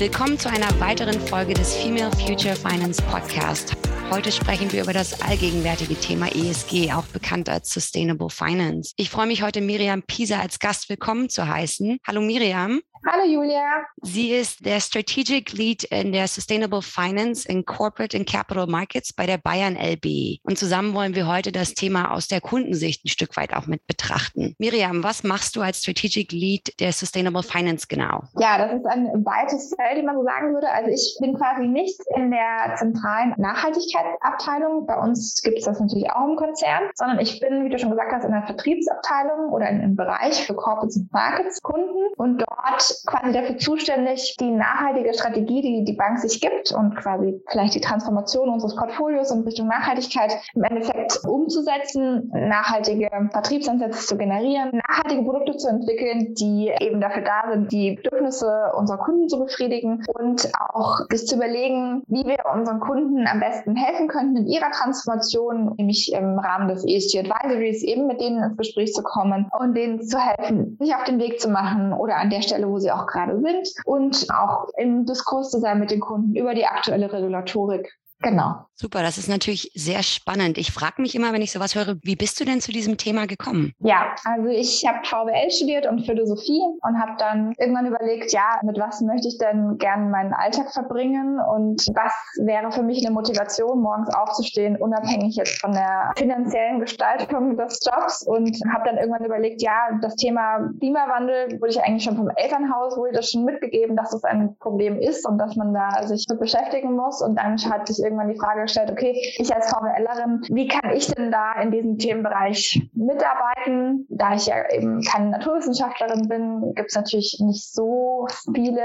Willkommen zu einer weiteren Folge des Female Future Finance Podcast. Heute sprechen wir über das allgegenwärtige Thema ESG, auch bekannt als Sustainable Finance. Ich freue mich heute Miriam Pisa als Gast willkommen zu heißen. Hallo Miriam. Hallo Julia. Sie ist der Strategic Lead in der Sustainable Finance in Corporate and Capital Markets bei der Bayern LB. Und zusammen wollen wir heute das Thema aus der Kundensicht ein Stück weit auch mit betrachten. Miriam, was machst du als Strategic Lead der Sustainable Finance genau? Ja, das ist ein weites Feld, wie man so sagen würde. Also ich bin quasi nicht in der zentralen Nachhaltigkeitsabteilung. Bei uns gibt es das natürlich auch im Konzern, sondern ich bin, wie du schon gesagt hast, in der Vertriebsabteilung oder in einem Bereich für Corporate Markets Kunden und dort quasi dafür zuständig, die nachhaltige Strategie, die die Bank sich gibt und quasi vielleicht die Transformation unseres Portfolios in Richtung Nachhaltigkeit im Endeffekt umzusetzen, nachhaltige Vertriebsansätze zu generieren, nachhaltige Produkte zu entwickeln, die eben dafür da sind, die Bedürfnisse unserer Kunden zu befriedigen und auch sich zu überlegen, wie wir unseren Kunden am besten helfen könnten in ihrer Transformation, nämlich im Rahmen des ESG Advisories eben mit denen ins Gespräch zu kommen und denen zu helfen, sich auf den Weg zu machen oder an der Stelle, wo sie auch gerade sind und auch im Diskurs zu sein mit den Kunden über die aktuelle Regulatorik. Genau. Super, das ist natürlich sehr spannend. Ich frage mich immer, wenn ich sowas höre, wie bist du denn zu diesem Thema gekommen? Ja, also ich habe VWL studiert und Philosophie und habe dann irgendwann überlegt, ja, mit was möchte ich denn gerne meinen Alltag verbringen und was wäre für mich eine Motivation, morgens aufzustehen, unabhängig jetzt von der finanziellen Gestaltung des Jobs und habe dann irgendwann überlegt, ja, das Thema Klimawandel wurde ich eigentlich schon vom Elternhaus, wurde das schon mitgegeben, dass es ein Problem ist und dass man da sich mit beschäftigen muss und dann hat sich irgendwann die Frage gestellt, okay, ich als VWLerin, wie kann ich denn da in diesem Themenbereich mitarbeiten? Da ich ja eben keine Naturwissenschaftlerin bin, gibt es natürlich nicht so viele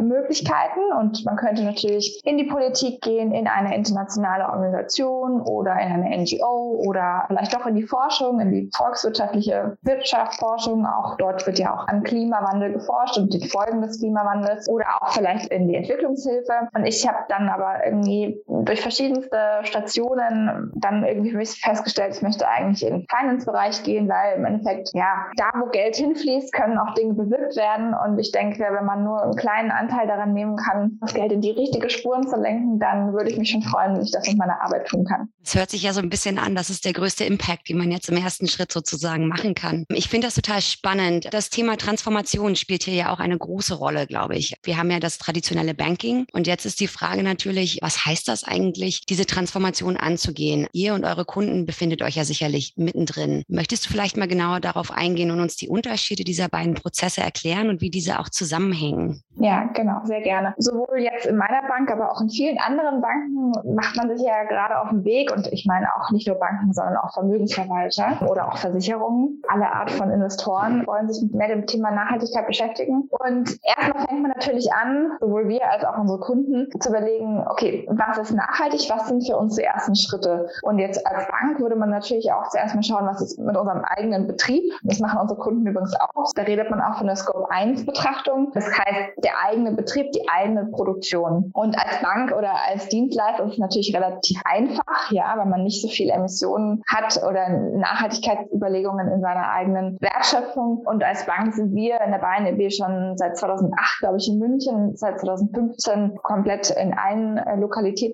Möglichkeiten und man könnte natürlich in die Politik gehen, in eine internationale Organisation oder in eine NGO oder vielleicht doch in die Forschung, in die volkswirtschaftliche Wirtschaftsforschung. Auch dort wird ja auch an Klimawandel geforscht und die Folgen des Klimawandels oder auch vielleicht in die Entwicklungshilfe. Und ich habe dann aber irgendwie durch verschiedenste Stationen dann irgendwie für mich festgestellt, ich möchte eigentlich in den Finance-Bereich gehen, weil im Endeffekt, ja, da wo Geld hinfließt, können auch Dinge bewirkt werden. Und ich denke, wenn man nur einen kleinen Anteil daran nehmen kann, das Geld in die richtige Spuren zu lenken, dann würde ich mich schon freuen, wenn ich das mit meiner Arbeit tun kann. Es hört sich ja so ein bisschen an, das ist der größte Impact, den man jetzt im ersten Schritt sozusagen machen kann. Ich finde das total spannend. Das Thema Transformation spielt hier ja auch eine große Rolle, glaube ich. Wir haben ja das traditionelle Banking und jetzt ist die Frage natürlich, was heißt das eigentlich, diese Transformation anzugehen? Ihr und eure Kunden befindet euch ja sicherlich mittendrin. Möchtest du vielleicht mal genauer darauf eingehen und uns die Unterschiede dieser beiden Prozesse erklären und wie diese auch zusammenhängen? Ja, genau, sehr gerne. Sowohl jetzt in meiner Bank, aber auch in vielen anderen Banken macht man sich ja gerade auf den Weg und ich meine auch nicht nur Banken, sondern auch Vermögensverwalter oder auch Versicherungen. Alle Art von Investoren wollen sich mit dem Thema Nachhaltigkeit beschäftigen. Und erstmal fängt man natürlich an, sowohl wir als auch unsere Kunden, zu überlegen, okay, was ist nachhaltig, was sind für uns die ersten Schritte? Und jetzt als Bank würde man natürlich auch zuerst mal schauen, was ist mit unserem eigenen Betrieb. Das machen unsere Kunden übrigens auch. Da redet man auch von der Scope 1 Betrachtung. Das heißt, der eigene Betrieb, die eigene Produktion. Und als Bank oder als Dienstleister ist es natürlich relativ einfach, ja, weil man nicht so viel Emissionen hat oder Nachhaltigkeitsüberlegungen in seiner eigenen Wertschöpfung. Und als Bank sind wir in der Bayern EB schon seit 2008, glaube ich, in München, seit 2015 komplett in allen äh,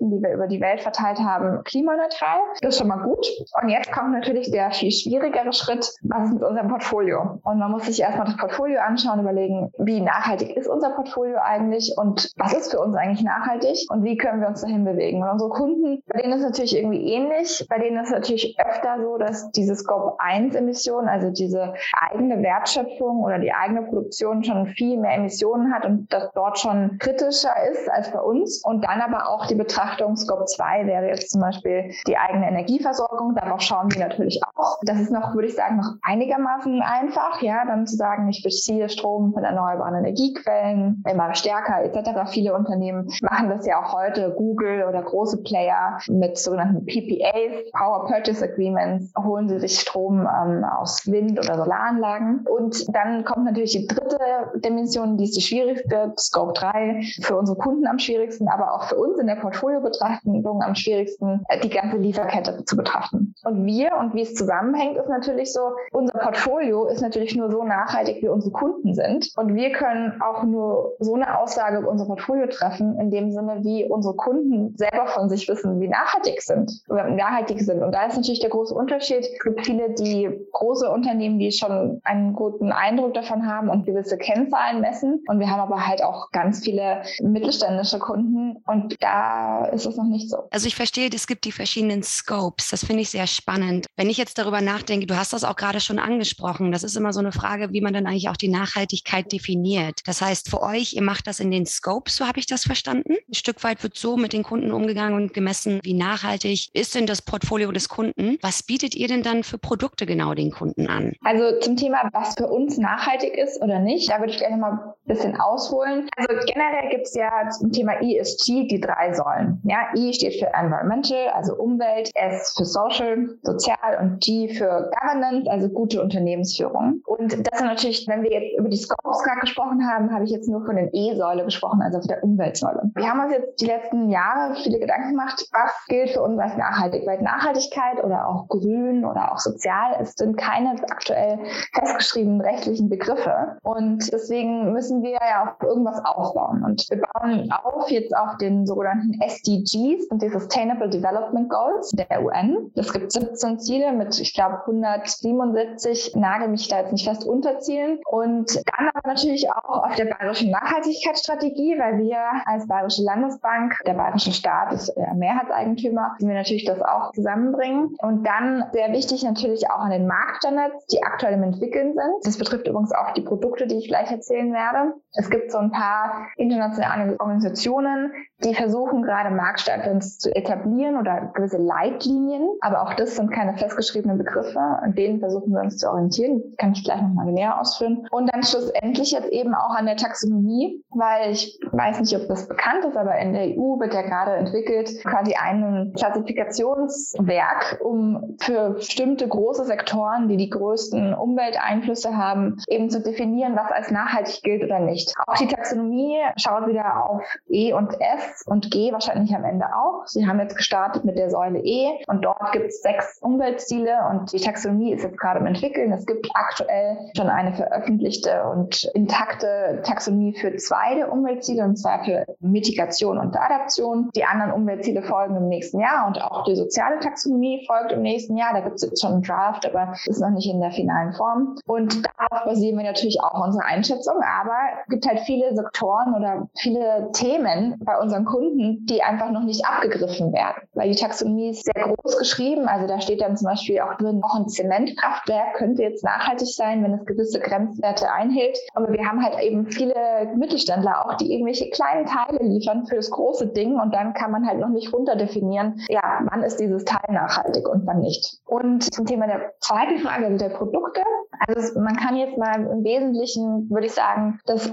Die wir über die Welt verteilt haben, klimaneutral. Das ist schon mal gut. Und jetzt kommt natürlich der viel schwierigere Schritt, was ist mit unserem Portfolio? Und man muss sich erstmal das Portfolio anschauen, überlegen, wie nachhaltig ist unser Portfolio eigentlich und was ist für uns eigentlich nachhaltig und wie können wir uns dahin bewegen. Und unsere Kunden, bei denen ist es natürlich irgendwie ähnlich. Bei denen ist es natürlich öfter so, dass diese Scope 1 Emissionen, also diese eigene Wertschöpfung oder die eigene Produktion schon viel mehr Emissionen hat und das dort schon kritischer ist als bei uns. Und dann aber auch die Betrachtung Scope 2 wäre jetzt zum Beispiel die eigene Energieversorgung. Darauf schauen wir natürlich auch. Das ist noch, würde ich sagen, noch einigermaßen einfach, ja, dann zu sagen, ich beziehe Strom von erneuerbaren Energiequellen, immer stärker etc. Viele Unternehmen machen das ja auch heute. Google oder große Player mit sogenannten PPAs, Power Purchase Agreements, holen sie sich Strom ähm, aus Wind- oder Solaranlagen. Und dann kommt natürlich die dritte Dimension, die ist die schwierigste, Scope 3, für unsere Kunden am schwierigsten, aber auch für uns in der Portfolio Betrachtung am schwierigsten, äh, die ganze Lieferkette zu betrachten. Und wir und wie es zusammenhängt, ist natürlich so, unser Portfolio ist natürlich nur so nachhaltig, wie unsere Kunden sind. Und wir können auch nur so eine Aussage über unser Portfolio treffen, in dem Sinne, wie unsere Kunden selber von sich wissen, wie nachhaltig sind nachhaltig sind. Und da ist natürlich der große Unterschied. Es gibt viele, die große Unternehmen, die schon einen guten Eindruck davon haben und gewisse Kennzahlen messen. Und wir haben aber halt auch ganz viele mittelständische Kunden und da ist es noch nicht so. Also ich verstehe, es gibt die verschiedenen Scopes. Das finde ich sehr spannend. Wenn ich jetzt darüber nachdenke, du hast das auch gerade schon angesprochen, das ist immer so eine Frage, wie man dann eigentlich auch die Nachhaltigkeit definiert. Das heißt, für euch, ihr macht das in den Scopes, so habe ich das verstanden. Ein Stück weit wird so mit den Kunden umgegangen und gemessen, wie nachhaltig ist denn das Portfolio des Kunden. Was bietet ihr denn dann für Produkte genau den Kunden an? Also zum Thema, was für uns nachhaltig ist oder nicht, da würde ich gerne mal ein bisschen ausholen. Also generell gibt es ja zum Thema ESG die drei Säulen. Ja, E steht für Environmental, also Umwelt, S für Social, Sozial und G für Governance, also gute Unternehmensführung. Und das sind natürlich, wenn wir jetzt über die Scopes gerade gesprochen haben, habe ich jetzt nur von den E-Säule gesprochen, also auf der Umweltsäule. Wir haben uns jetzt die letzten Jahre viele Gedanken gemacht, was gilt für uns als nachhaltig, weil Nachhaltigkeit oder auch grün oder auch sozial, es sind keine aktuell festgeschriebenen rechtlichen Begriffe. Und deswegen müssen wir ja auf irgendwas aufbauen. Und wir bauen auf jetzt auf den sogenannten SDGs und die Sustainable Development Goals der UN. Es gibt 17 Ziele mit, ich glaube, 177, nagel mich da jetzt nicht fest, Unterzielen. Und dann aber natürlich auch auf der bayerischen Nachhaltigkeitsstrategie, weil wir als Bayerische Landesbank, der bayerische Staat ist Mehrheitseigentümer, wir natürlich das auch zusammenbringen. Und dann sehr wichtig natürlich auch an den Marktstandards, die aktuell im Entwickeln sind. Das betrifft übrigens auch die Produkte, die ich gleich erzählen werde. Es gibt so ein paar internationale Organisationen, die versuchen gerade Marktstandards zu etablieren oder gewisse Leitlinien. Aber auch das sind keine festgeschriebenen Begriffe. An denen versuchen wir uns zu orientieren. Das kann ich gleich nochmal näher ausführen. Und dann schlussendlich jetzt eben auch an der Taxonomie, weil ich weiß nicht, ob das bekannt ist, aber in der EU wird ja gerade entwickelt quasi ein Klassifikationswerk, um für bestimmte große Sektoren, die die größten Umwelteinflüsse haben, eben zu definieren, was als nachhaltig gilt oder nicht. Auch die Taxonomie schaut wieder auf E und F und G wahrscheinlich am Ende auch. Sie haben jetzt gestartet mit der Säule E und dort gibt es sechs Umweltziele und die Taxonomie ist jetzt gerade im Entwickeln. Es gibt aktuell schon eine veröffentlichte und intakte Taxonomie für zwei der Umweltziele und zwar für Mitigation und Adaption. Die anderen Umweltziele folgen im nächsten Jahr und auch die soziale Taxonomie folgt im nächsten Jahr. Da gibt es jetzt schon einen Draft, aber ist noch nicht in der finalen Form. Und darauf basieren wir natürlich auch unsere Einschätzung, aber es gibt halt viele Sektoren oder viele Themen bei unseren Kunden, die einfach noch nicht abgegriffen werden, weil die Taxonomie ist sehr groß geschrieben. Also da steht dann zum Beispiel auch drin, auch ein Zementkraftwerk könnte jetzt nachhaltig sein, wenn es gewisse Grenzwerte einhält. Aber wir haben halt eben viele Mittelständler auch, die irgendwelche kleinen Teile liefern für das große Ding und dann kann man halt noch nicht runterdefinieren, ja, wann ist dieses Teil nachhaltig und wann nicht. Und zum Thema der zweiten Frage, also der Produkte. Also man kann jetzt mal im Wesentlichen, würde ich sagen, das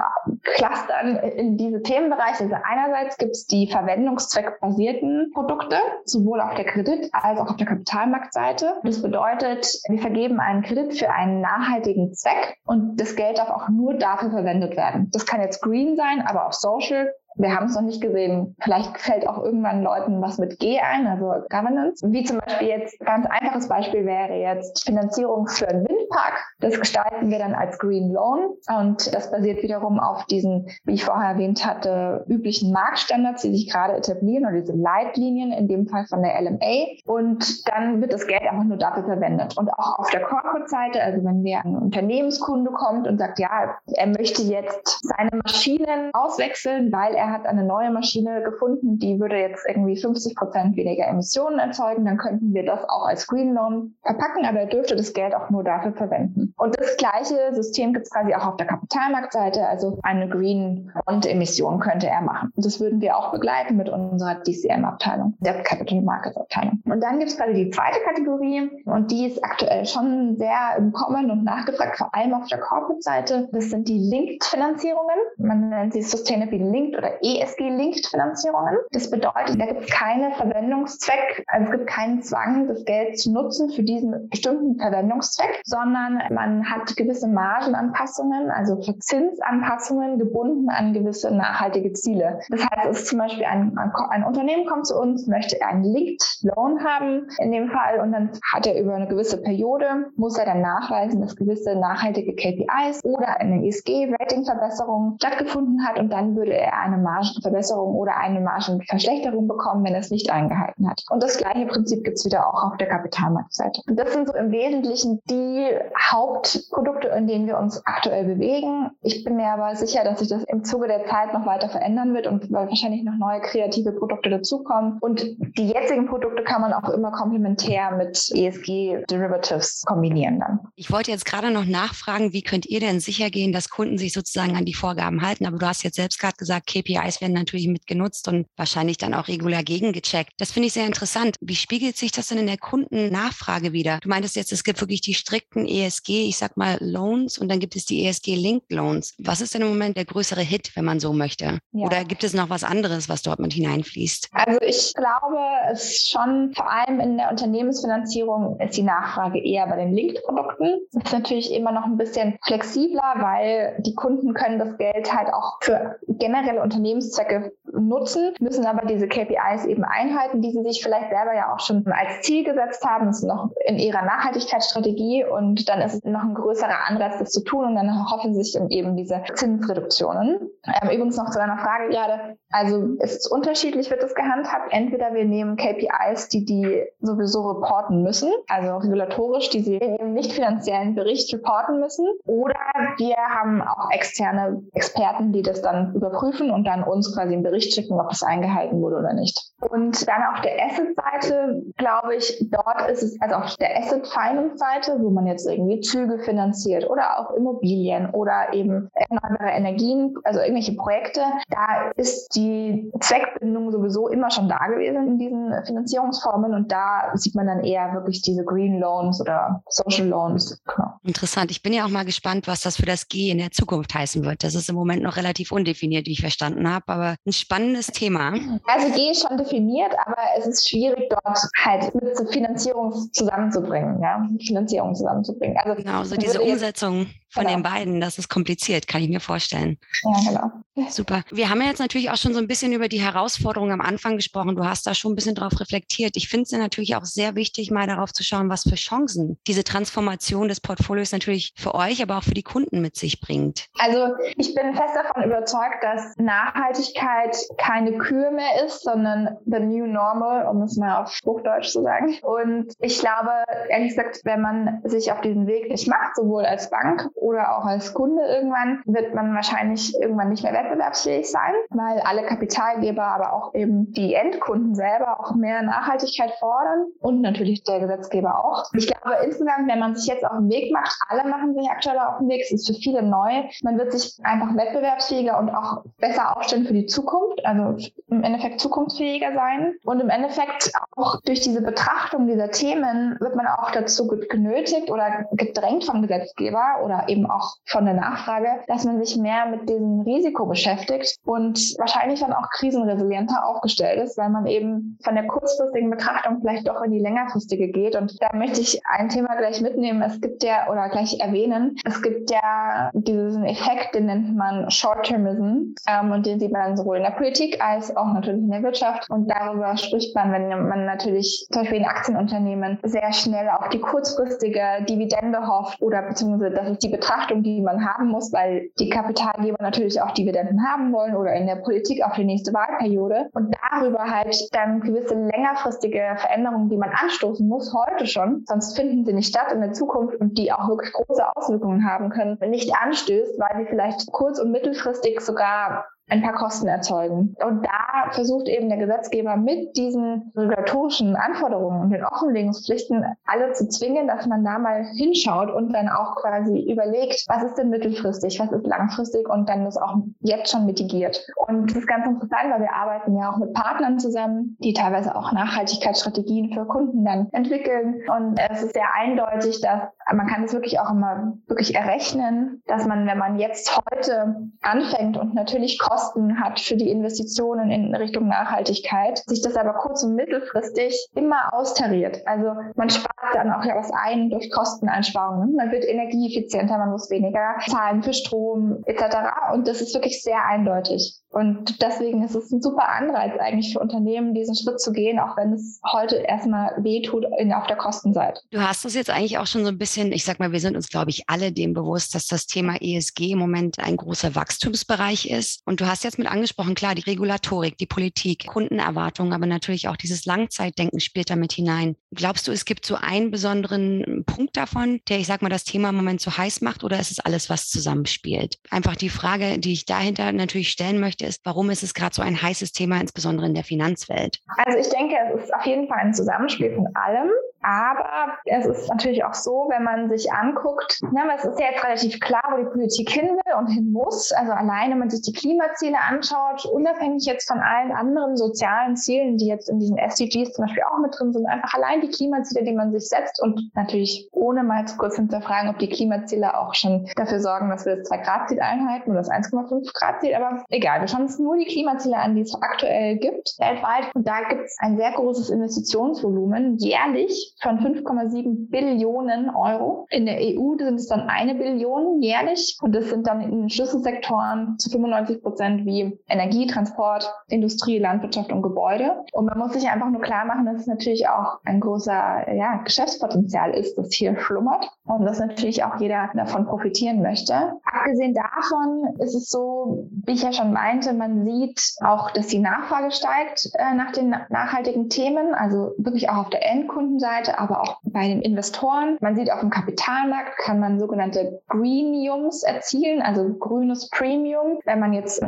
clustern in diese Themenbereiche. Also einerseits gibt es die verwendungszweckbasierten Produkte, sowohl auf der Kredit- als auch auf der Kapitalmarktseite. Das bedeutet, wir vergeben einen Kredit für einen nachhaltigen Zweck und das Geld darf auch nur dafür verwendet werden. Das kann jetzt green sein, aber auch social wir haben es noch nicht gesehen. Vielleicht fällt auch irgendwann Leuten was mit G ein, also Governance. Wie zum Beispiel jetzt, ganz einfaches Beispiel wäre jetzt Finanzierung für einen Windpark. Das gestalten wir dann als Green Loan und das basiert wiederum auf diesen, wie ich vorher erwähnt hatte, üblichen Marktstandards, die sich gerade etablieren oder diese Leitlinien, in dem Fall von der LMA. Und dann wird das Geld einfach nur dafür verwendet. Und auch auf der Corporate-Seite, also wenn wir ein Unternehmenskunde kommt und sagt, ja, er möchte jetzt seine Maschinen auswechseln, weil er er hat eine neue Maschine gefunden, die würde jetzt irgendwie 50 Prozent weniger Emissionen erzeugen, dann könnten wir das auch als Green Loan verpacken, aber er dürfte das Geld auch nur dafür verwenden. Und das gleiche System gibt es quasi auch auf der Kapitalmarktseite, also eine Green Bond Emission könnte er machen. Und das würden wir auch begleiten mit unserer DCM-Abteilung, der Capital Markets Abteilung. Und dann gibt es quasi die zweite Kategorie und die ist aktuell schon sehr im Kommen und nachgefragt, vor allem auf der Corporate-Seite. Das sind die Linked-Finanzierungen. Man nennt sie Sustainably Linked oder ESG-Linked-Finanzierungen. Das bedeutet, da gibt es keine Verwendungszweck, also es gibt keinen Zwang, das Geld zu nutzen für diesen bestimmten Verwendungszweck, sondern man hat gewisse Margenanpassungen, also Verzinsanpassungen gebunden an gewisse nachhaltige Ziele. Das heißt, es ist zum Beispiel ein, ein Unternehmen kommt zu uns, möchte einen Linked Loan haben in dem Fall und dann hat er über eine gewisse Periode, muss er dann nachweisen, dass gewisse nachhaltige KPIs oder eine ESG-Rating-Verbesserung stattgefunden hat und dann würde er eine Margenverbesserung oder eine Margenverschlechterung bekommen, wenn es nicht eingehalten hat. Und das gleiche Prinzip gibt es wieder auch auf der Kapitalmarktseite. Und das sind so im Wesentlichen die Hauptprodukte, in denen wir uns aktuell bewegen. Ich bin mir aber sicher, dass sich das im Zuge der Zeit noch weiter verändern wird und weil wahrscheinlich noch neue kreative Produkte dazukommen. Und die jetzigen Produkte kann man auch immer komplementär mit ESG-Derivatives kombinieren dann. Ich wollte jetzt gerade noch nachfragen, wie könnt ihr denn sicher gehen, dass Kunden sich sozusagen an die Vorgaben halten? Aber du hast jetzt selbst gerade gesagt, KPIs werden natürlich mitgenutzt und wahrscheinlich dann auch regulär gegengecheckt. Das finde ich sehr interessant. Wie spiegelt sich das denn in der Kundennachfrage wieder? Du meintest jetzt, es gibt wirklich die strikten ESG, ich sag mal Loans und dann gibt es die ESG-Linked Loans. Was ist denn im Moment der größere Hit, wenn man so möchte? Ja. Oder gibt es noch was anderes, was dort mit hineinfließt? Also ich glaube, es schon vor allem in der Unternehmensfinanzierung ist die Nachfrage eher bei den Linked-Produkten. Das ist natürlich immer noch ein bisschen flexibler, weil die Kunden können das Geld halt auch für generelle Unternehmenszwecke nutzen, müssen aber diese KPIs eben einhalten, die sie sich vielleicht selber ja auch schon als Ziel gesetzt haben. Das ist noch in ihrer Nachhaltigkeitsstrategie und dann ist es noch ein größerer Anreiz, das zu tun und dann hoffen sich eben diese Zinsreduktionen. Ähm, übrigens noch zu deiner Frage gerade. Also ist unterschiedlich wird das gehandhabt. Entweder wir nehmen KPIs, die die sowieso reporten müssen, also regulatorisch, die sie in ihrem nicht finanziellen Bericht reporten müssen, oder wir haben auch externe Experten, die das dann überprüfen und dann uns quasi einen Bericht schicken, ob das eingehalten wurde oder nicht. Und dann auf der Asset-Seite, glaube ich, dort ist es, also auf der Asset-Finance-Seite, wo man jetzt irgendwie Züge finanziert oder auch Immobilien oder eben erneuerbare Energien, also irgendwelche Projekte, da ist die Zweckbindung sowieso immer schon da gewesen in diesen Finanzierungsformen und da sieht man dann eher wirklich diese Green Loans oder Social Loans. Genau. Interessant. Ich bin ja auch mal gespannt, was das für das G in der Zukunft heißen wird. Das ist im Moment noch relativ undefiniert, wie ich verstanden habe, aber ein spannendes Thema. Also G ist schon definiert, aber es ist schwierig, dort halt mit Finanzierung zusammenzubringen, ja, Finanzierung zusammenzubringen. Also genau, so diese Umsetzung von genau. den beiden, das ist kompliziert, kann ich mir vorstellen. Ja, genau. Super. Wir haben ja jetzt natürlich auch schon so ein bisschen über die Herausforderungen am Anfang gesprochen. Du hast da schon ein bisschen drauf reflektiert. Ich finde es natürlich auch sehr wichtig, mal darauf zu schauen, was für Chancen diese Transformation des Portfolios natürlich für euch, aber auch für die Kunden mit sich bringt. Also ich bin fest davon überzeugt, dass Nachhaltigkeit keine Kür mehr ist, sondern the new normal, um es mal auf Hochdeutsch zu sagen. Und ich glaube, ehrlich gesagt, wenn man sich auf diesen Weg nicht macht, sowohl als Bank oder auch als Kunde irgendwann, wird man wahrscheinlich irgendwann nicht mehr wettbewerbsfähig sein, weil alle Kapitalgeber, aber auch eben die Endkunden selber auch mehr Nachhaltigkeit fordern und natürlich der Gesetzgeber auch. Ich glaube insgesamt, wenn man sich jetzt auf den Weg macht, alle machen sich aktuell auf den Weg, es ist für viele neu, man wird sich einfach wettbewerbsfähiger und auch besser aufstellen für die Zukunft, also im Endeffekt zukunftsfähiger sein und im Endeffekt auch durch diese Betrachtung dieser Themen wird man auch dazu genötigt oder gedrängt vom Gesetzgeber oder eben auch von der Nachfrage, dass man sich mehr mit diesem Risiko beschäftigt und wahrscheinlich dann auch krisenresilienter aufgestellt ist, weil man eben von der kurzfristigen Betrachtung vielleicht doch in die längerfristige geht. Und da möchte ich ein Thema gleich mitnehmen. Es gibt ja, oder gleich erwähnen, es gibt ja diesen Effekt, den nennt man Short-Termism ähm, und den sieht man sowohl in der Politik als auch natürlich in der Wirtschaft. Und darüber spricht man, wenn man natürlich zum Beispiel in Aktienunternehmen sehr schnell auf die kurzfristige Dividende hofft oder beziehungsweise das ist die Betrachtung, die man haben muss, weil die Kapitalgeber natürlich auch Dividenden haben wollen oder in der Politik auch die nächste Wahlperiode. Und darüber halt dann gewisse längerfristige Veränderungen, die man anstoßen muss, heute schon, sonst finden sie nicht statt in der Zukunft und die auch wirklich große Auswirkungen haben können, nicht anstößt, weil sie vielleicht kurz- und mittelfristig sogar ein paar Kosten erzeugen. Und da versucht eben der Gesetzgeber mit diesen regulatorischen Anforderungen und den Offenlegungspflichten alle zu zwingen, dass man da mal hinschaut und dann auch quasi überlegt, was ist denn mittelfristig, was ist langfristig und dann das auch jetzt schon mitigiert. Und das ist ganz interessant, weil wir arbeiten ja auch mit Partnern zusammen, die teilweise auch Nachhaltigkeitsstrategien für Kunden dann entwickeln. Und es ist sehr eindeutig, dass man kann es wirklich auch immer wirklich errechnen, dass man, wenn man jetzt heute anfängt und natürlich Kosten hat für die Investitionen in Richtung Nachhaltigkeit, sich das aber kurz- und mittelfristig immer austariert. Also man spart dann auch ja was ein durch Kosteneinsparungen. Man wird energieeffizienter, man muss weniger zahlen für Strom etc. Und das ist wirklich sehr eindeutig. Und deswegen ist es ein super Anreiz eigentlich für Unternehmen, diesen Schritt zu gehen, auch wenn es heute erstmal wehtut auf der Kostenseite. Du hast es jetzt eigentlich auch schon so ein bisschen, ich sag mal, wir sind uns, glaube ich, alle dem bewusst, dass das Thema ESG im Moment ein großer Wachstumsbereich ist. Und du hast jetzt mit angesprochen, klar, die Regulatorik, die Politik, Kundenerwartungen, aber natürlich auch dieses Langzeitdenken spielt damit hinein. Glaubst du, es gibt so einen besonderen Punkt davon, der, ich sag mal, das Thema im Moment so heiß macht oder ist es alles, was zusammenspielt? Einfach die Frage, die ich dahinter natürlich stellen möchte, ist, warum ist es gerade so ein heißes Thema, insbesondere in der Finanzwelt? Also ich denke, es ist auf jeden Fall ein Zusammenspiel von allem. Aber es ist natürlich auch so, wenn man sich anguckt, na, es ist ja jetzt relativ klar, wo die Politik hin will und hin muss. Also alleine, wenn man sich die Klimaziele anschaut, unabhängig jetzt von allen anderen sozialen Zielen, die jetzt in diesen SDGs zum Beispiel auch mit drin sind, einfach allein die Klimaziele, die man sich setzt und natürlich ohne mal zu kurz hinterfragen, ob die Klimaziele auch schon dafür sorgen, dass wir das 2-Grad-Ziel einhalten oder das 1,5-Grad-Ziel. Aber egal, wir schauen uns nur die Klimaziele an, die es aktuell gibt weltweit. Und da gibt es ein sehr großes Investitionsvolumen jährlich von 5,7 Billionen Euro. In der EU sind es dann eine Billion jährlich und das sind dann in Schlüsselsektoren zu 95 Prozent wie Energie, Transport, Industrie, Landwirtschaft und Gebäude. Und man muss sich einfach nur klar machen, dass es natürlich auch ein großer ja, Geschäftspotenzial ist, das hier schlummert und dass natürlich auch jeder davon profitieren möchte. Abgesehen davon ist es so, wie ich ja schon meinte, man sieht auch, dass die Nachfrage steigt äh, nach den nachhaltigen Themen, also wirklich auch auf der Endkundenseite Seite, aber auch bei den Investoren. Man sieht auf dem Kapitalmarkt kann man sogenannte Greeniums erzielen, also grünes Premium. Wenn man jetzt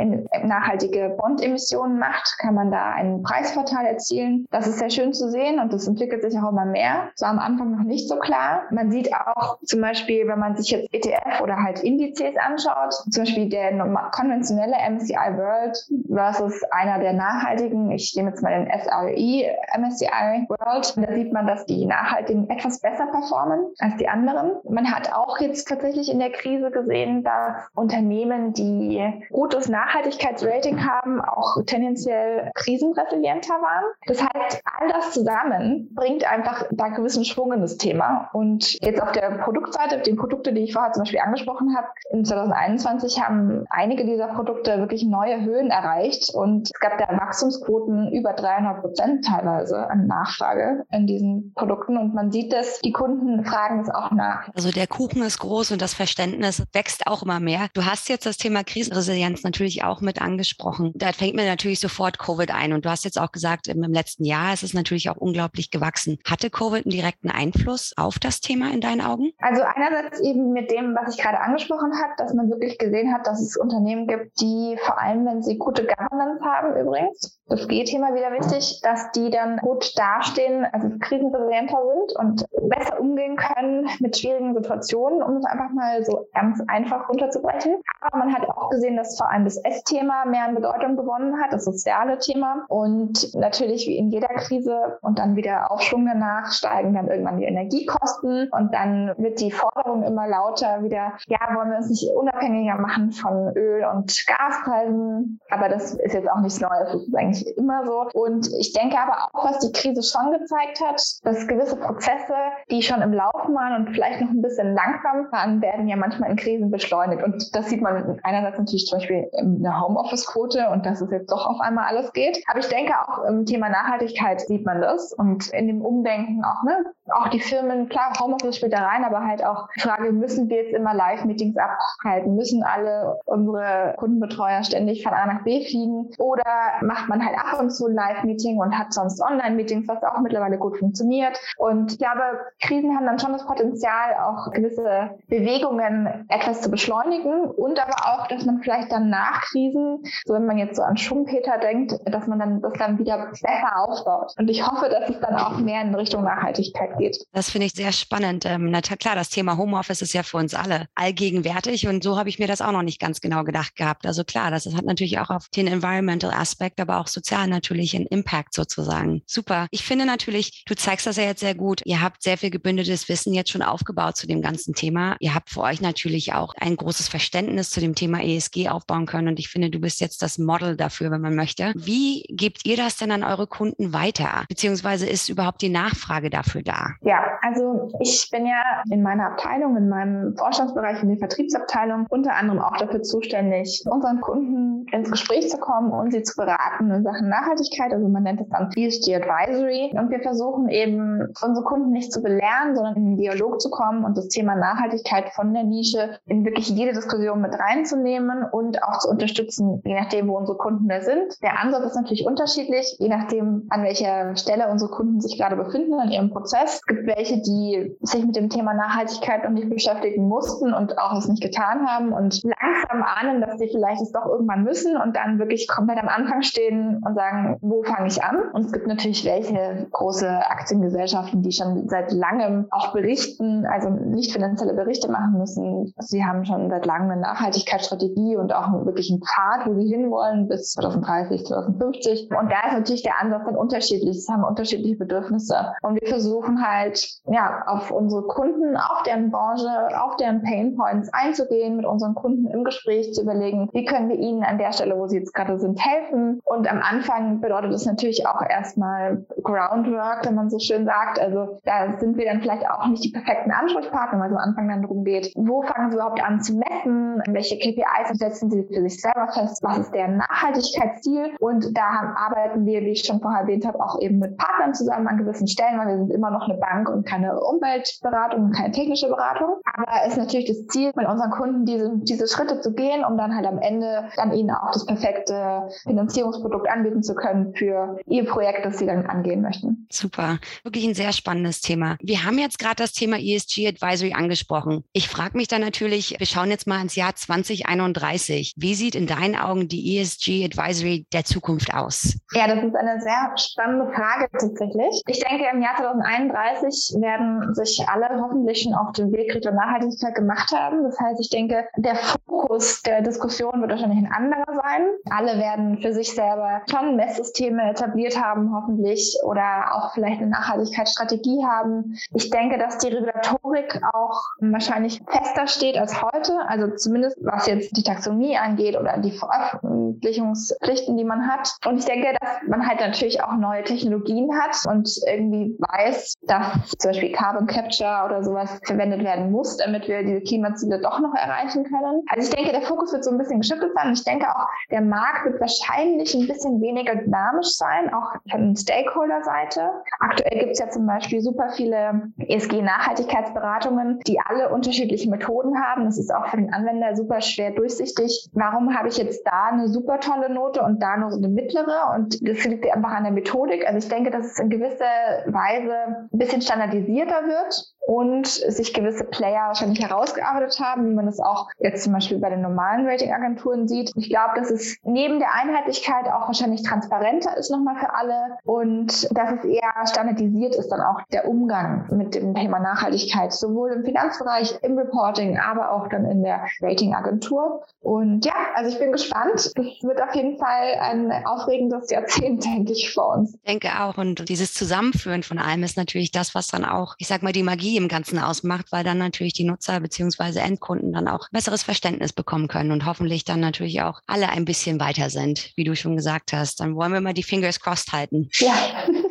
nachhaltige Bondemissionen macht, kann man da einen Preisvorteil erzielen. Das ist sehr schön zu sehen und das entwickelt sich auch immer mehr. War am Anfang noch nicht so klar. Man sieht auch zum Beispiel, wenn man sich jetzt ETF oder halt Indizes anschaut, zum Beispiel der konventionelle MSCI World versus einer der nachhaltigen, ich nehme jetzt mal den SRI MSCI World, da sieht man, dass die nachhaltigen etwas besser performen als die anderen. Man hat auch jetzt tatsächlich in der Krise gesehen, dass Unternehmen, die gutes Nachhaltigkeitsrating haben, auch tendenziell krisenresilienter waren. Das heißt, all das zusammen bringt einfach da gewissen Schwung in das Thema. Und jetzt auf der Produktseite, die Produkte, die ich vorher zum Beispiel angesprochen habe, in 2021 haben einige dieser Produkte wirklich neue Höhen erreicht und es gab da Wachstumsquoten über 300 Prozent teilweise an Nachfrage in diesen Produkten. Produkten und man sieht das, die Kunden fragen es auch nach. Also der Kuchen ist groß und das Verständnis wächst auch immer mehr. Du hast jetzt das Thema Krisenresilienz natürlich auch mit angesprochen. Da fängt mir natürlich sofort Covid ein und du hast jetzt auch gesagt, im letzten Jahr ist es natürlich auch unglaublich gewachsen. Hatte Covid einen direkten Einfluss auf das Thema in deinen Augen? Also einerseits eben mit dem, was ich gerade angesprochen habe, dass man wirklich gesehen hat, dass es Unternehmen gibt, die vor allem, wenn sie gute Governance haben übrigens, das G-Thema wieder wichtig, dass die dann gut dastehen, also krisenresilienter sind und besser umgehen können mit schwierigen Situationen, um es einfach mal so ganz einfach runterzubrechen. Aber man hat auch gesehen, dass vor allem das S-Thema mehr an Bedeutung gewonnen hat, das soziale Thema. Und natürlich wie in jeder Krise und dann wieder Aufschwung danach steigen dann irgendwann die Energiekosten und dann wird die Forderung immer lauter wieder, ja, wollen wir uns nicht unabhängiger machen von Öl- und Gaspreisen. Aber das ist jetzt auch nichts Neues. Das ist eigentlich eigentlich immer so. Und ich denke aber auch, was die Krise schon gezeigt hat, dass gewisse Prozesse, die schon im Laufen waren und vielleicht noch ein bisschen langsam waren, werden ja manchmal in Krisen beschleunigt. Und das sieht man einerseits natürlich zum Beispiel in der Homeoffice-Quote und dass es jetzt doch auf einmal alles geht. Aber ich denke auch im Thema Nachhaltigkeit sieht man das und in dem Umdenken auch, ne? Auch die Firmen, klar, Homeoffice spielt da rein, aber halt auch die Frage, müssen wir jetzt immer Live-Meetings abhalten? Müssen alle unsere Kundenbetreuer ständig von A nach B fliegen? Oder macht man halt ab und zu ein Live-Meeting und hat sonst Online-Meetings, was auch mittlerweile gut funktioniert. Und ich glaube, Krisen haben dann schon das Potenzial, auch gewisse Bewegungen etwas zu beschleunigen und aber auch, dass man vielleicht dann nach Krisen, so wenn man jetzt so an Schumpeter denkt, dass man dann das dann wieder besser aufbaut. Und ich hoffe, dass es dann auch mehr in Richtung Nachhaltigkeit geht. Das finde ich sehr spannend. Ähm, na klar, das Thema Homeoffice ist ja für uns alle allgegenwärtig und so habe ich mir das auch noch nicht ganz genau gedacht gehabt. Also klar, das hat natürlich auch auf den Environmental Aspekt, aber auch sozial natürlich einen Impact sozusagen. Super. Ich finde natürlich, du zeigst das ja jetzt sehr gut. Ihr habt sehr viel gebündeltes Wissen jetzt schon aufgebaut zu dem ganzen Thema. Ihr habt für euch natürlich auch ein großes Verständnis zu dem Thema ESG aufbauen können und ich finde, du bist jetzt das Model dafür, wenn man möchte. Wie gebt ihr das denn an eure Kunden weiter? Beziehungsweise ist überhaupt die Nachfrage dafür da? Ja, also ich bin ja in meiner Abteilung, in meinem Vorstandsbereich, in der Vertriebsabteilung unter anderem auch dafür zuständig, unseren Kunden ins Gespräch zu kommen und sie zu beraten in Sachen Nachhaltigkeit. Also man nennt es dann ESG Advisory. Und wir versuchen eben, unsere Kunden nicht zu belehren, sondern in den Dialog zu kommen und das Thema Nachhaltigkeit von der Nische in wirklich jede Diskussion mit reinzunehmen und auch zu unterstützen, je nachdem, wo unsere Kunden da sind. Der Ansatz ist natürlich unterschiedlich, je nachdem, an welcher Stelle unsere Kunden sich gerade befinden in ihrem Prozess. Es gibt welche, die sich mit dem Thema Nachhaltigkeit noch nicht beschäftigen mussten und auch es nicht getan haben und langsam ahnen, dass sie vielleicht es doch irgendwann müssen und dann wirklich komplett am Anfang stehen und sagen, wo fange ich an? Und es gibt natürlich welche große Aktiengesellschaften, die schon seit langem auch berichten, also nicht finanzielle Berichte machen müssen. Sie haben schon seit langem eine Nachhaltigkeitsstrategie und auch einen Pfad, wo sie hinwollen bis 2030, 2050. Und da ist natürlich der Ansatz dann unterschiedlich. Es haben unterschiedliche Bedürfnisse. Und wir versuchen halt, ja, auf unsere Kunden, auf deren Branche, auf deren Painpoints einzugehen, mit unseren Kunden im Gespräch zu überlegen, wie können wir ihnen an der Stelle, wo sie jetzt gerade sind, helfen. Und am Anfang bedeutet es natürlich auch erstmal Groundwork, wenn man so schön sagt. Also da sind wir dann vielleicht auch nicht die perfekten Ansprechpartner, weil es am Anfang dann darum geht, wo fangen sie überhaupt an zu messen, welche KPIs setzen sie für sich selber fest, was ist deren Nachhaltigkeitsziel. Und da arbeiten wir, wie ich schon vorher erwähnt habe, auch eben mit Partnern zusammen an gewissen Stellen, weil wir sind immer noch eine Bank und keine Umweltberatung und keine technische Beratung. Aber es ist natürlich das Ziel, mit unseren Kunden diese, diese Schritte zu gehen, um dann halt am Ende dann ihnen auch das perfekte Finanzierungsprodukt anbieten zu können für ihr Projekt, das sie dann angehen möchten. Super. Wirklich ein sehr spannendes Thema. Wir haben jetzt gerade das Thema ESG Advisory angesprochen. Ich frage mich dann natürlich, wir schauen jetzt mal ins Jahr 2031. Wie sieht in deinen Augen die ESG Advisory der Zukunft aus? Ja, das ist eine sehr spannende Frage tatsächlich. Ich denke, im Jahr 2031 werden sich alle hoffentlich schon auf den Weg Richtung Nachhaltigkeit gemacht haben. Das heißt, ich denke, der Fokus der Diskussion wird wahrscheinlich ein anderer sein. Alle werden für sich selber schon Messsysteme etabliert haben, hoffentlich, oder auch vielleicht eine Nachhaltigkeitsstrategie haben. Ich denke, dass die Regulatorik auch wahrscheinlich fester steht als heute. Also zumindest was jetzt die Taxonomie angeht oder die Veröffentlichungspflichten, die man hat. Und ich denke, dass man halt natürlich auch neue Technologien hat und irgendwie weiß, dass zum Beispiel Carbon Capture oder sowas verwendet werden muss, damit wir diese Klimaziele doch noch erreichen können. Also ich denke, der Fokus wird so ein bisschen geschiftet sein. Ich denke auch, der Markt wird wahrscheinlich ein bisschen weniger dynamisch sein, auch von Stakeholder-Seite. Aktuell gibt es ja zum Beispiel super viele ESG-Nachhaltigkeitsberatungen, die alle unterschiedliche Methoden haben. Das ist auch für den Anwender super schwer durchsichtig. Warum habe ich jetzt da eine super tolle Note und da nur so eine mittlere? Und das liegt einfach an der Methodik. Also ich denke, dass es in gewisser Weise bisschen standardisierter wird und sich gewisse Player wahrscheinlich herausgearbeitet haben, wie man es auch jetzt zum Beispiel bei den normalen Ratingagenturen sieht. Ich glaube, dass es neben der Einheitlichkeit auch wahrscheinlich transparenter ist nochmal für alle und dass es eher standardisiert ist dann auch der Umgang mit dem Thema Nachhaltigkeit, sowohl im Finanzbereich, im Reporting, aber auch dann in der Ratingagentur. Und ja, also ich bin gespannt. Es wird auf jeden Fall ein aufregendes Jahrzehnt, denke ich, vor uns. Ich denke auch. Und dieses Zusammenführen von allem ist natürlich das, was dann auch, ich sag mal, die Magie im Ganzen ausmacht, weil dann natürlich die Nutzer beziehungsweise Endkunden dann auch besseres Verständnis bekommen können und hoffentlich dann natürlich auch alle ein bisschen weiter sind, wie du schon gesagt hast. Dann wollen wir mal die Fingers crossed halten. Ja.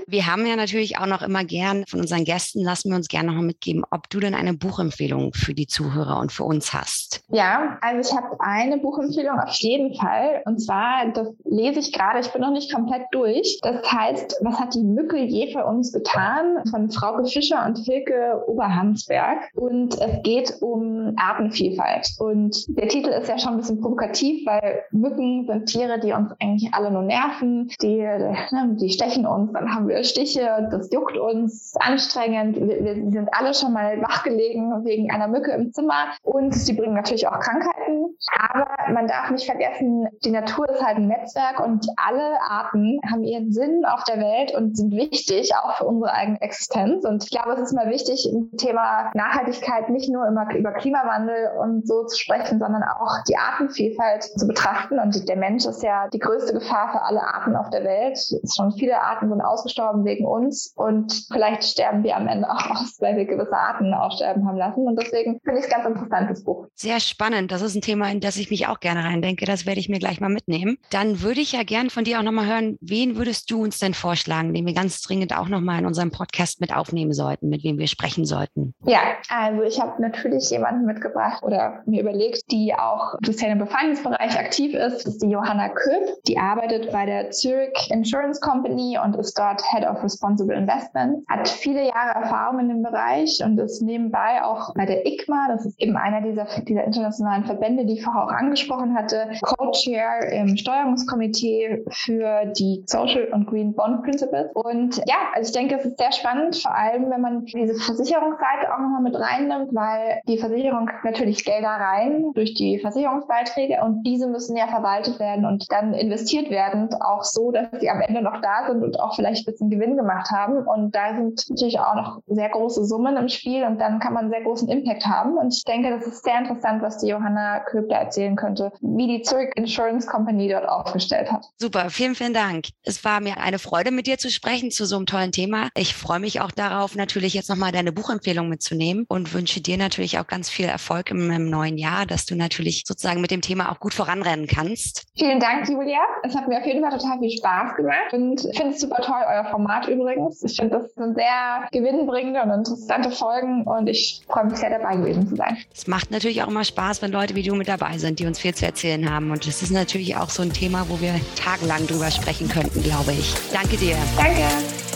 Wir haben ja natürlich auch noch immer gern von unseren Gästen, lassen wir uns gerne noch mal mitgeben, ob du denn eine Buchempfehlung für die Zuhörer und für uns hast. Ja, also ich habe eine Buchempfehlung auf jeden Fall. Und zwar, das lese ich gerade, ich bin noch nicht komplett durch. Das heißt, was hat die Mücke je für uns getan? Von Frauke Fischer und Hilke Oberhansberg. Und es geht um Artenvielfalt. Und der Titel ist ja schon ein bisschen provokativ, weil Mücken sind Tiere, die uns eigentlich alle nur nerven. Die, ne, die stechen uns, dann haben wir Stiche, das juckt uns, anstrengend. Wir, wir sind alle schon mal wachgelegen wegen einer Mücke im Zimmer und sie bringen natürlich auch Krankheiten. Aber man darf nicht vergessen, die Natur ist halt ein Netzwerk und alle Arten haben ihren Sinn auf der Welt und sind wichtig, auch für unsere eigene Existenz. Und ich glaube, es ist mal wichtig, im Thema Nachhaltigkeit nicht nur immer über Klimawandel und so zu sprechen, sondern auch die Artenvielfalt zu betrachten. Und der Mensch ist ja die größte Gefahr für alle Arten auf der Welt. Schon viele Arten sind ausgestorben wegen uns und vielleicht sterben wir am Ende auch aus, weil wir gewisse Arten aussterben haben lassen. Und deswegen finde ich es ganz interessant, das Buch. Sehr spannend. Das ist ein Thema, in das ich mich auch gerne reindenke. Das werde ich mir gleich mal mitnehmen. Dann würde ich ja gern von dir auch nochmal hören, wen würdest du uns denn vorschlagen, den wir ganz dringend auch nochmal in unserem Podcast mit aufnehmen sollten, mit wem wir sprechen sollten? Ja, also ich habe natürlich jemanden mitgebracht oder mir überlegt, die auch im Sustainable Finance Bereich aktiv ist. Das ist die Johanna Köpp. Die arbeitet bei der Zurich Insurance Company und ist dort Head of Responsible Investment. Hat viele Jahre Erfahrung in dem Bereich und ist nebenbei auch bei der ICMA, das ist eben einer dieser, dieser internationalen Verbände, die ich vorher auch angesprochen hatte, Co-Chair im Steuerungskomitee für die Social und Green Bond Principles. Und ja, also ich denke, es ist sehr spannend, vor allem wenn man diese Versicherungsseite auch nochmal mit reinnimmt, weil die Versicherung natürlich Gelder rein durch die Versicherungsbeiträge und diese müssen ja verwaltet werden und dann investiert werden, auch so, dass sie am Ende noch da sind und auch vielleicht ein bisschen Gewinn gemacht haben. Und da sind natürlich auch noch sehr große Summen im Spiel und dann kann man einen sehr großen Impact haben. Und ich denke, das ist sehr interessant, was die Johanna Köbler erzählen könnte, wie die Zurich Insurance Company dort aufgestellt hat. Super, vielen, vielen Dank. Es war mir eine Freude, mit dir zu sprechen zu so einem tollen Thema. Ich freue mich auch darauf, natürlich jetzt nochmal deine Buchempfehlung mitzunehmen und wünsche dir natürlich auch ganz viel Erfolg im, im, neuen Jahr, dass du natürlich sozusagen mit dem Thema auch gut voranrennen kannst. Vielen Dank, Julia. Es hat mir auf jeden Fall total viel Spaß gemacht und ich finde es super toll, euer Format übrigens. Ich finde, das sind sehr gewinnbringende und interessante Folgen und ich freue mich sehr dabei gewesen zu sein. Es macht natürlich auch immer Spaß, wenn Leute wie du mit dabei sind, die uns viel zu erzählen haben und es ist natürlich auch so ein Thema, wo wir tagelang drüber sprechen könnten, glaube ich. Danke dir. Danke.